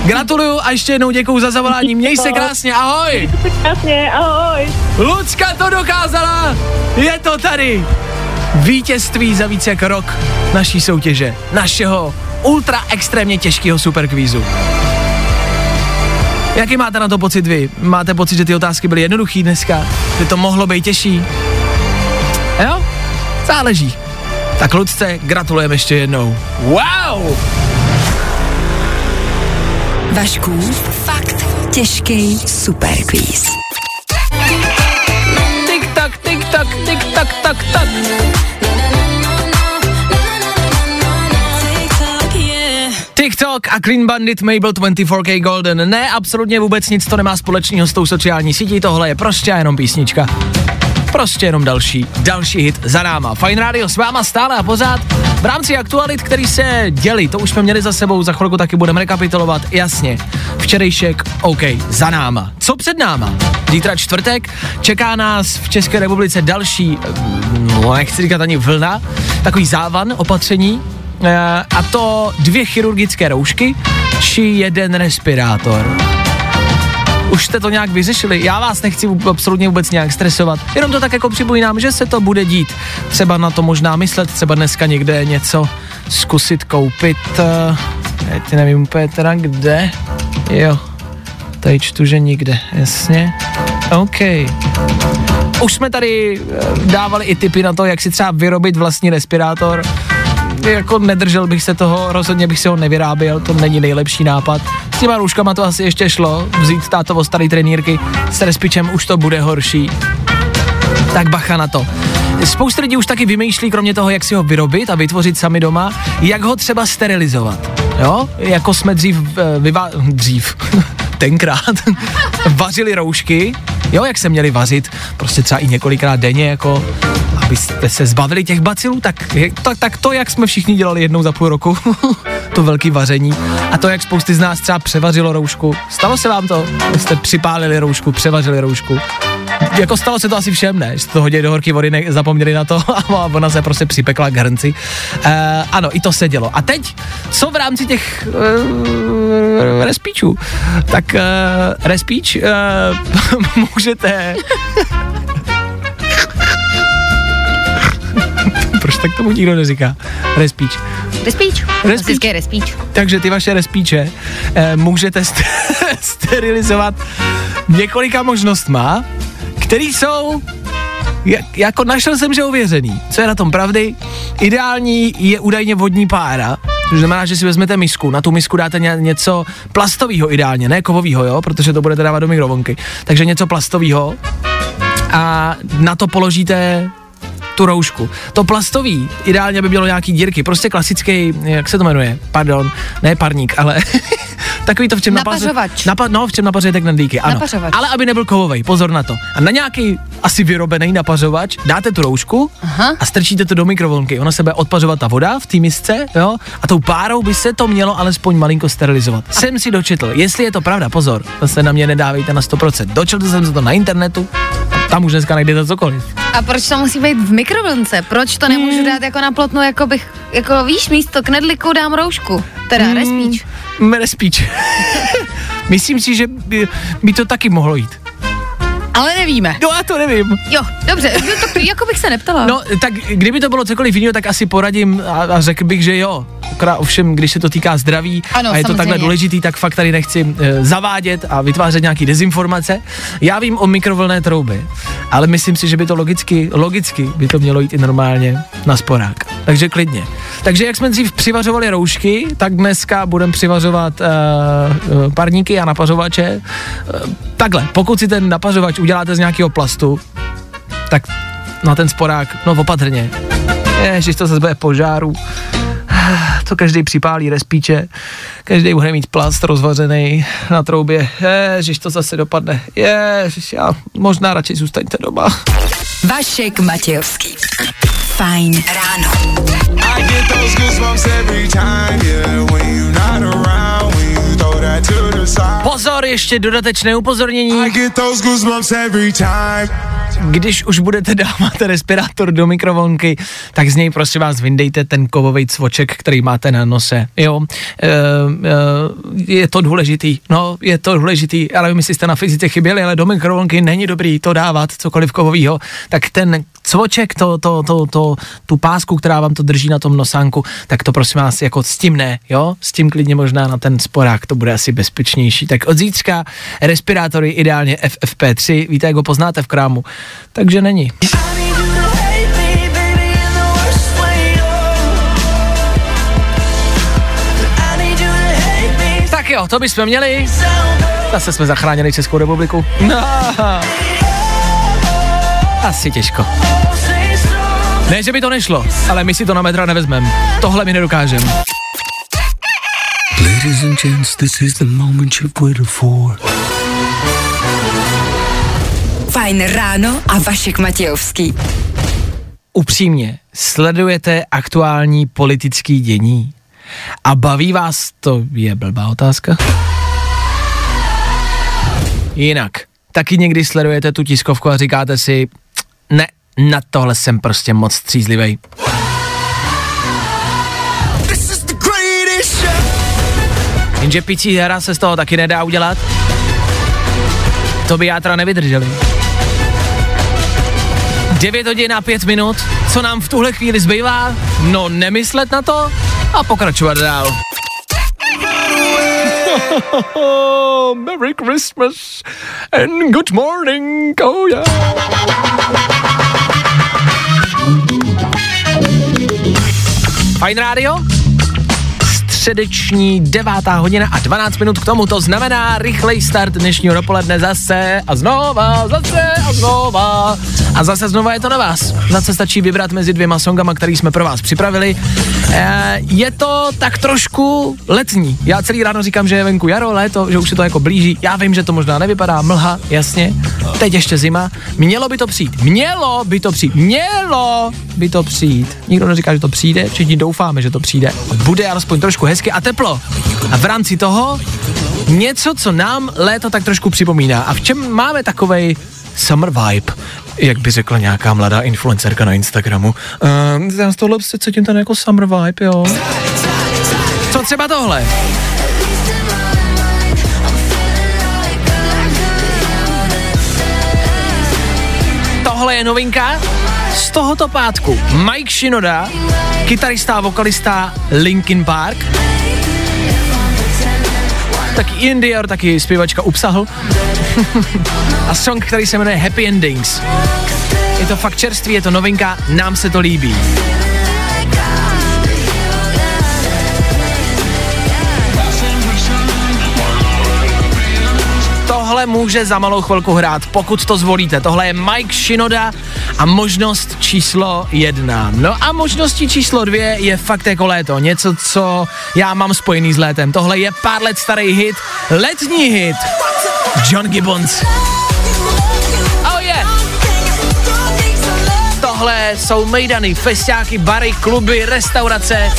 Gratuluju a ještě jednou děkuju za zavolání. Měj se krásně. Ahoj. Krásně, ahoj. Lucka to dokázala. Je to tady. Vítězství za více jak rok naší soutěže. Našeho ultra extrémně těžkého superkvízu. Jaký máte na to pocit vy? Máte pocit, že ty otázky byly jednoduchý dneska? Že to mohlo být těžší? Jo? Záleží. Tak Lucce, gratulujeme ještě jednou. Wow! Vašku, fakt těžký superquiz. Tik tak, tik tak, tik tak, tak, tak. TikTok a Clean Bandit Mabel 24K Golden. Ne, absolutně vůbec nic to nemá společného s tou sociální sítí, tohle je prostě jenom písnička. Prostě jenom další, další hit za náma. Fine Radio s váma stále a pořád. V rámci aktualit, který se děli, to už jsme měli za sebou, za chvilku taky budeme rekapitulovat. Jasně, včerejšek, OK, za náma. Co před náma? Zítra čtvrtek, čeká nás v České republice další, no, nechci říkat ani vlna, takový závan opatření, eh, a to dvě chirurgické roušky či jeden respirátor. Už jste to nějak vyřešili, já vás nechci absolutně vůbec nějak stresovat, jenom to tak jako připomínám, že se to bude dít. Třeba na to možná myslet, třeba dneska někde něco zkusit koupit, uh, teď nevím úplně teda kde, jo, tady čtu, že nikde, jasně, OK. Už jsme tady eh, dávali i tipy na to, jak si třeba vyrobit vlastní respirátor, jako nedržel bych se toho, rozhodně bych si ho nevyráběl, to není nejlepší nápad. S těma růžkama to asi ještě šlo, vzít tátovo starý trenýrky, s respičem už to bude horší. Tak bacha na to. Spousta lidí už taky vymýšlí, kromě toho, jak si ho vyrobit a vytvořit sami doma, jak ho třeba sterilizovat. Jo? Jako jsme dřív, eh, vyva- dřív, tenkrát, vařili roušky, jo, jak se měli vařit, prostě třeba i několikrát denně, jako, abyste se zbavili těch bacilů, tak, tak, tak to, jak jsme všichni dělali jednou za půl roku, to velký vaření, a to, jak spousty z nás třeba převařilo roušku. Stalo se vám to? Jste připálili roušku, převařili roušku. Jako stalo se to asi všem, ne? Že to hodili do horký vody, ne, zapomněli na to a ona se prostě připekla k hrnci. Uh, ano, i to se dělo. A teď, co v rámci těch uh, respíčů? Tak uh, respíč uh, můžete... Proč tak tomu nikdo neříká? Respíč. Respíč. Respíč. Respíč. Takže ty vaše respíče eh, můžete st- sterilizovat několika možnostma, které jsou jak, jako našel jsem, že ověřený. Co je na tom pravdy? Ideální je údajně vodní pára, což znamená, že si vezmete misku, na tu misku dáte ně, něco plastového ideálně, ne kovového, jo, protože to budete dávat do mikrovlnky. Takže něco plastového a na to položíte tu roušku. To plastový, ideálně by mělo nějaký dírky, prostě klasický, jak se to jmenuje, pardon, ne parník, ale Takový to v čem Napařovač. Napa, no, v čem napařujete knedlíky, ano. Napařovač. Ale aby nebyl kovový, pozor na to. A na nějaký asi vyrobený napařovač dáte tu roušku Aha. a strčíte to do mikrovlnky. Ona se bude odpařovat ta voda v té misce, jo, a tou párou by se to mělo alespoň malinko sterilizovat. Jsem si dočetl, jestli je to pravda, pozor, to se na mě nedávejte na 100%. Dočetl jsem se to na internetu, tam už dneska najdete cokoliv. A proč to musí být v mikrovlnce? Proč to nemůžu Hmm. dát jako na plotnu, jako bych, jako víš, místo knedliku dám roušku, teda Hmm. respíč. Respíč. Myslím si, že by, by to taky mohlo jít. Ale nevíme. No já to nevím. Jo, dobře, no, tak jako bych se neptala. No, tak kdyby to bylo cokoliv jiného, tak asi poradím a, a řekl bych, že jo. Akorát ovšem, když se to týká zdraví Ano, a je to samozřejmě. takhle důležitý, tak fakt tady nechci e, zavádět a vytvářet nějaký dezinformace. Já vím o mikrovlné troubě, ale myslím si, že by to logicky, logicky by to mělo jít i normálně na sporák. Takže klidně. Takže jak jsme dřív přivařovali roušky, tak dneska budeme přivařovat uh, parníky a napařovače. Uh, takhle, pokud si ten napařovač uděláte z nějakého plastu, tak na ten sporák, no opatrně. Ježiš, to zase bude požáru. To každý připálí respíče, každý bude mít plast rozvařený na troubě. Ježiš, to zase dopadne. Ježiš, já možná radši zůstaňte doma. Vašek Matějovský. Fajn ráno. I get those goosebumps every time, yeah. When you're not around, Pozor, ještě dodatečné upozornění. Když už budete dávat respirátor do mikrovlnky, tak z něj prosím vás vyndejte ten kovový cvoček, který máte na nose. Jo, e, e, je to důležitý, no, je to důležitý, já nevím, jestli jste na fyzice chyběli, ale do mikrovlnky není dobrý to dávat, cokoliv kovovýho, tak ten cvoček, to, to, to, to, tu pásku, která vám to drží na tom nosánku, tak to prosím vás jako s tím ne, jo, s tím klidně možná na ten sporák, to bude asi bezpečnější. Tak od zítřka respirátory ideálně FFP3, víte, jak ho poznáte v krámu, takže není. Tak jo, to bychom měli. Zase jsme zachránili Českou republiku. No. Asi těžko. Ne, že by to nešlo, ale my si to na metra nevezmeme. Tohle my nedokážeme. Ladies and gents, this is the moment you've waited for. Fajn ráno a Vašek Matějovský. Upřímně, sledujete aktuální politický dění? A baví vás to, je blbá otázka? Jinak, taky někdy sledujete tu tiskovku a říkáte si, ne, na tohle jsem prostě moc střízlivej. Show. Jenže picí hra se z toho taky nedá udělat. To by játra nevydrželi. 9 hodin a 5 minut, co nám v tuhle chvíli zbývá? No nemyslet na to a pokračovat dál. Merry Christmas and good morning, oh yeah. Rádio? Středeční devátá hodina a 12 minut k tomu, to znamená rychlej start dnešního dopoledne zase a znova, zase a znova a zase znova je to na vás. Zase stačí vybrat mezi dvěma songama, který jsme pro vás připravili. E, je to tak trošku letní. Já celý ráno říkám, že je venku jaro, léto, že už se to jako blíží. Já vím, že to možná nevypadá, mlha, jasně. Teď ještě zima. Mělo by to přijít. Mělo by to přijít. Mělo by to přijít. Nikdo neříká, že to přijde, všichni doufáme, že to přijde. Bude alespoň trošku hezky a teplo. A v rámci toho něco, co nám léto tak trošku připomíná. A v čem máme takovej summer vibe, jak by řekla nějaká mladá influencerka na Instagramu. Uh, já z tohle se cítím ten jako summer vibe, jo. Co třeba tohle? Tohle je novinka z tohoto pátku. Mike Shinoda, kytarista a vokalista Linkin Park. Taky Ian Dior, taky zpěvačka Upsahl. a song, který se jmenuje Happy Endings. Je to fakt čerstvý, je to novinka, nám se to líbí. Tohle může za malou chvilku hrát, pokud to zvolíte. Tohle je Mike Shinoda a možnost číslo jedna. No a možností číslo dvě je fakt jako léto. Něco, co já mám spojený s létem. Tohle je pár let starý hit, letní hit. John Gibbons. Jsou mejdany, festiáky, bary, kluby, restaurace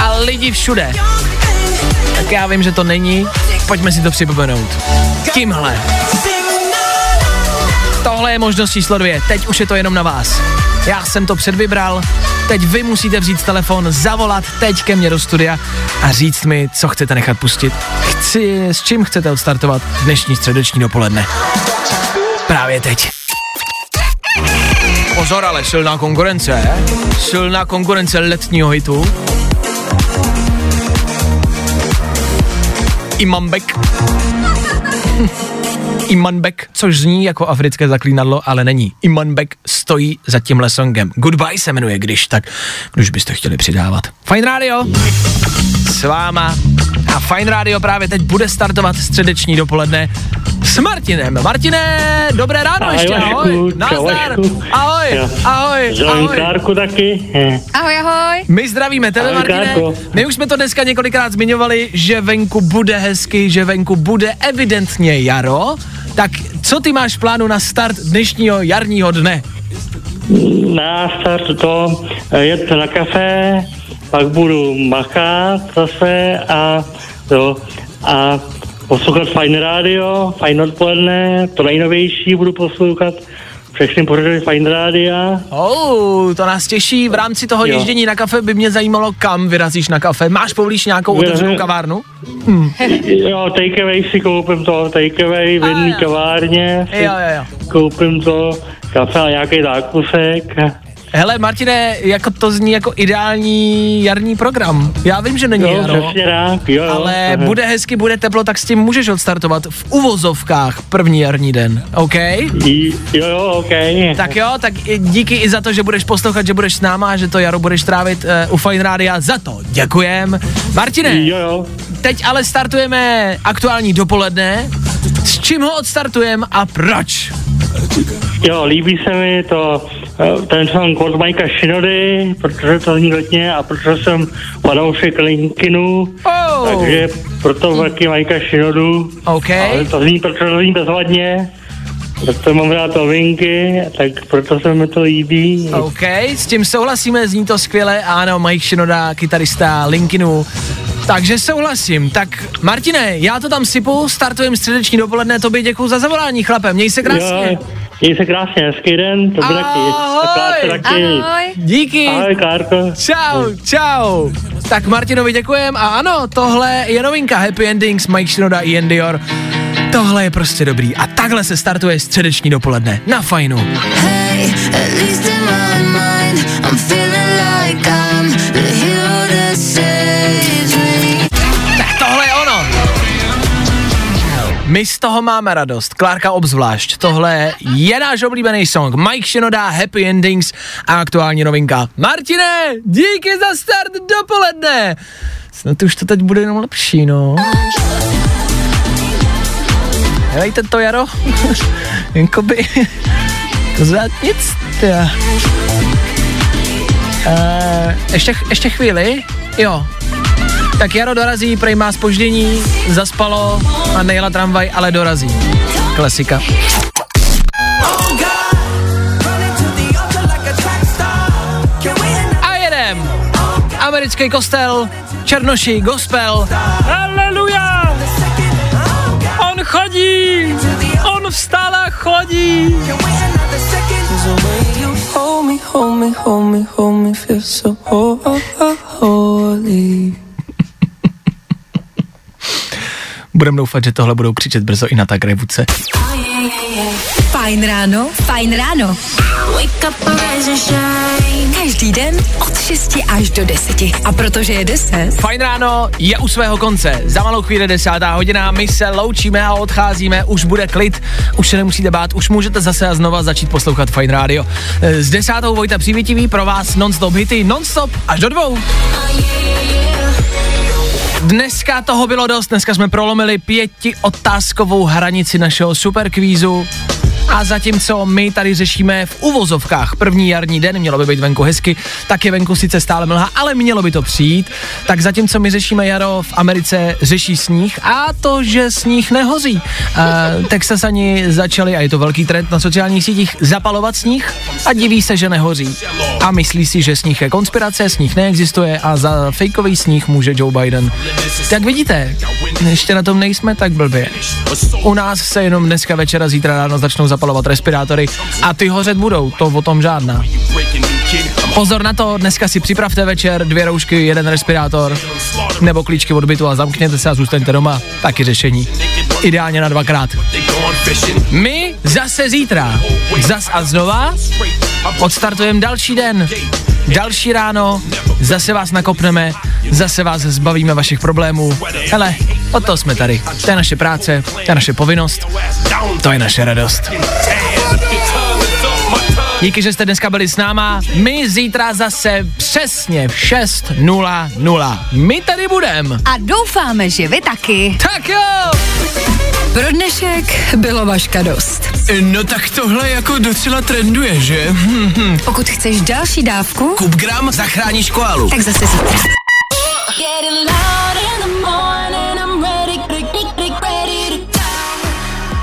a lidi všude. Tak já vím, že to není, pojďme si to připomenout. Tímhle. Tohle je možnost číslo dvě, teď už je to jenom na vás. Já jsem to předvybral, teď vy musíte vzít telefon, zavolat teď ke mně do studia a říct mi, co chcete nechat pustit. Chci, s čím chcete odstartovat dnešní středeční dopoledne. Právě teď. Pozor, ale silná konkurence, silná konkurence letního hitu. Imambek. Imanbek, což zní jako africké zaklínadlo, ale není. Imanbek stojí za tímhle songem. Goodbye se jmenuje, když tak, když byste chtěli přidávat. Fine Radio s váma a Fine Radio právě teď bude startovat středeční dopoledne s Martinem. Martine, dobré ráno Ahoj, ještě, ahoj. Nazdar, ahoj, Jo. ahoj, Zdravím ahoj. Klárku taky. Ahoj, ahoj. My zdravíme tebe, Ahoj, Martine. Klárko. My už jsme to dneska několikrát zmiňovali, že venku bude hezky, že venku bude evidentně jaro. Tak co ty máš v plánu na start dnešního jarního dne? Na start to eh, jet na kafe, pak budu machat zase a jo, a poslouchat Fine Radio, Fine odpoledne, to nejnovější budu poslouchat, všechny pořady Fine Rádia. Oh, to nás těší. V rámci toho Jo. ježdění na kafe by mě zajímalo, kam vyrazíš na kafe. Máš poblíž nějakou otevřenou kavárnu? Jo, takeaway si koupím to, takeaway v jedné kavárně Jo, jo, jo. koupím to, kafe a nějaký zákusek. Hele, Martine, jako to zní jako ideální jarní program. Já vím, že není Jo, jaro, přesně tak, jo, ale Aha. bude hezky, bude teplo, tak s tím můžeš odstartovat v uvozovkách první jarní den, OK? J- Jo, jo, OK. Tak jo, tak i díky i za to, že budeš poslouchat, že budeš s náma, že to jaro budeš trávit uh, u Fine Rádia. Za to děkujem. Martine, Jo, jo. teď ale startujeme aktuální dopoledne. S čím ho odstartujeme a proč? Jo, líbí se mi to, eh, ten song od Majka Shinody, protože to zní letně a protože jsem fanoušek Linkinu, Oh. takže proto taky Majka Shinodu. OK. Ale to zní, protože to zní bezvadně, proto mám rád to Linky, tak proto se mi to líbí. OK, s tím souhlasíme, zní to skvěle, ano, Mike Shinoda, kytarista Linkinu. Takže souhlasím. Tak Martine, já to tam sypu, startujeme středeční dopoledne, tobě děkuji za zavolání, chlape, měj se krásně. Jo, měj se krásně, hezký den, to bude taky. A Klárce taky. Ahoj. Díky. Ahoj, Klárko. Čau, čau. Tak Martinovi děkujem a ano, tohle je novinka Happy Endings, Mike Shinoda, Ian Dior. Tohle je prostě dobrý a takhle se startuje středeční dopoledne na fajnu. Hey, at least in my mind, I'm feeling like I'm the hero that saves My z toho máme radost, Klárka obzvlášť. Tohle je náš oblíbený song. Mike Shinoda, Happy Endings a aktuální novinka. Martine, díky za start dopoledne. Snad už to teď bude jenom lepší, no. Helejte to jaro, jakoby, to zvát nic, tja. Uh, ještě, ještě chvíli, jo, tak Jaro dorazí, prej má spoždění, zaspalo a nejela tramvaj, ale dorazí. Klasika. A jedem! Americký kostel, Černoši, gospel. Haleluja! On chodí! On vstal a chodí! Hold me, hold me, hold me, hold me, feel so holy. Budem doufat, že tohle budou křičet brzo i na tak revuce. Fajn ráno, fajn ráno. Wake up, rise and shine. Každý den od 6 až do 10. A protože je 10, Fajn ráno je u svého konce. Za malou chvíli desátá hodina, my se loučíme a odcházíme, už bude klid, už se nemusíte bát, už můžete zase a znova začít poslouchat Fajn rádio. Eh, S desátou Vojta Přívětivý pro vás non-stop hity, non-stop až do dvou. Dneska toho bylo dost, dneska jsme prolomili pěti otázkovou hranici našeho superkvízu. A zatímco my tady řešíme v uvozovkách první jarní den, mělo by být venku hezky, tak je venku sice stále mlha, ale mělo by to přijít. Tak zatímco my řešíme jaro, v Americe řeší sníh a to, že sníh nehoří. Uh, Texasani začali, a je to velký trend na sociálních sítích, zapalovat sníh a diví se, že nehoří. A myslí si, že sníh je konspirace, sníh neexistuje a za fejkový sníh může Joe Biden. Tak vidíte, ještě na tom nejsme tak blbě. U nás se jenom dneska večera, zítra ráno začnou zapalovat respirátory a ty hořet budou, to o tom žádná. Pozor na to, dneska si připravte večer dvě roušky, jeden respirátor nebo klíčky od bytu a zamkněte se a zůstaňte doma. Taky řešení. Ideálně na dvakrát. My zase zítra. Zas a znova odstartujeme další den. Další ráno, zase vás nakopneme, zase vás zbavíme vašich problémů. Hele, o to jsme tady. To je naše práce, to je naše povinnost, to je naše radost. Díky, že jste dneska byli s náma. My zítra zase přesně v 6.00. My tady budem. A doufáme, že vy taky. Tak jo! Pro dnešek bylo vaška dost. No tak tohle jako docela trenduje, že? Pokud chceš další dávku, Kup gram, zachráníš koalu. tak zase zítra.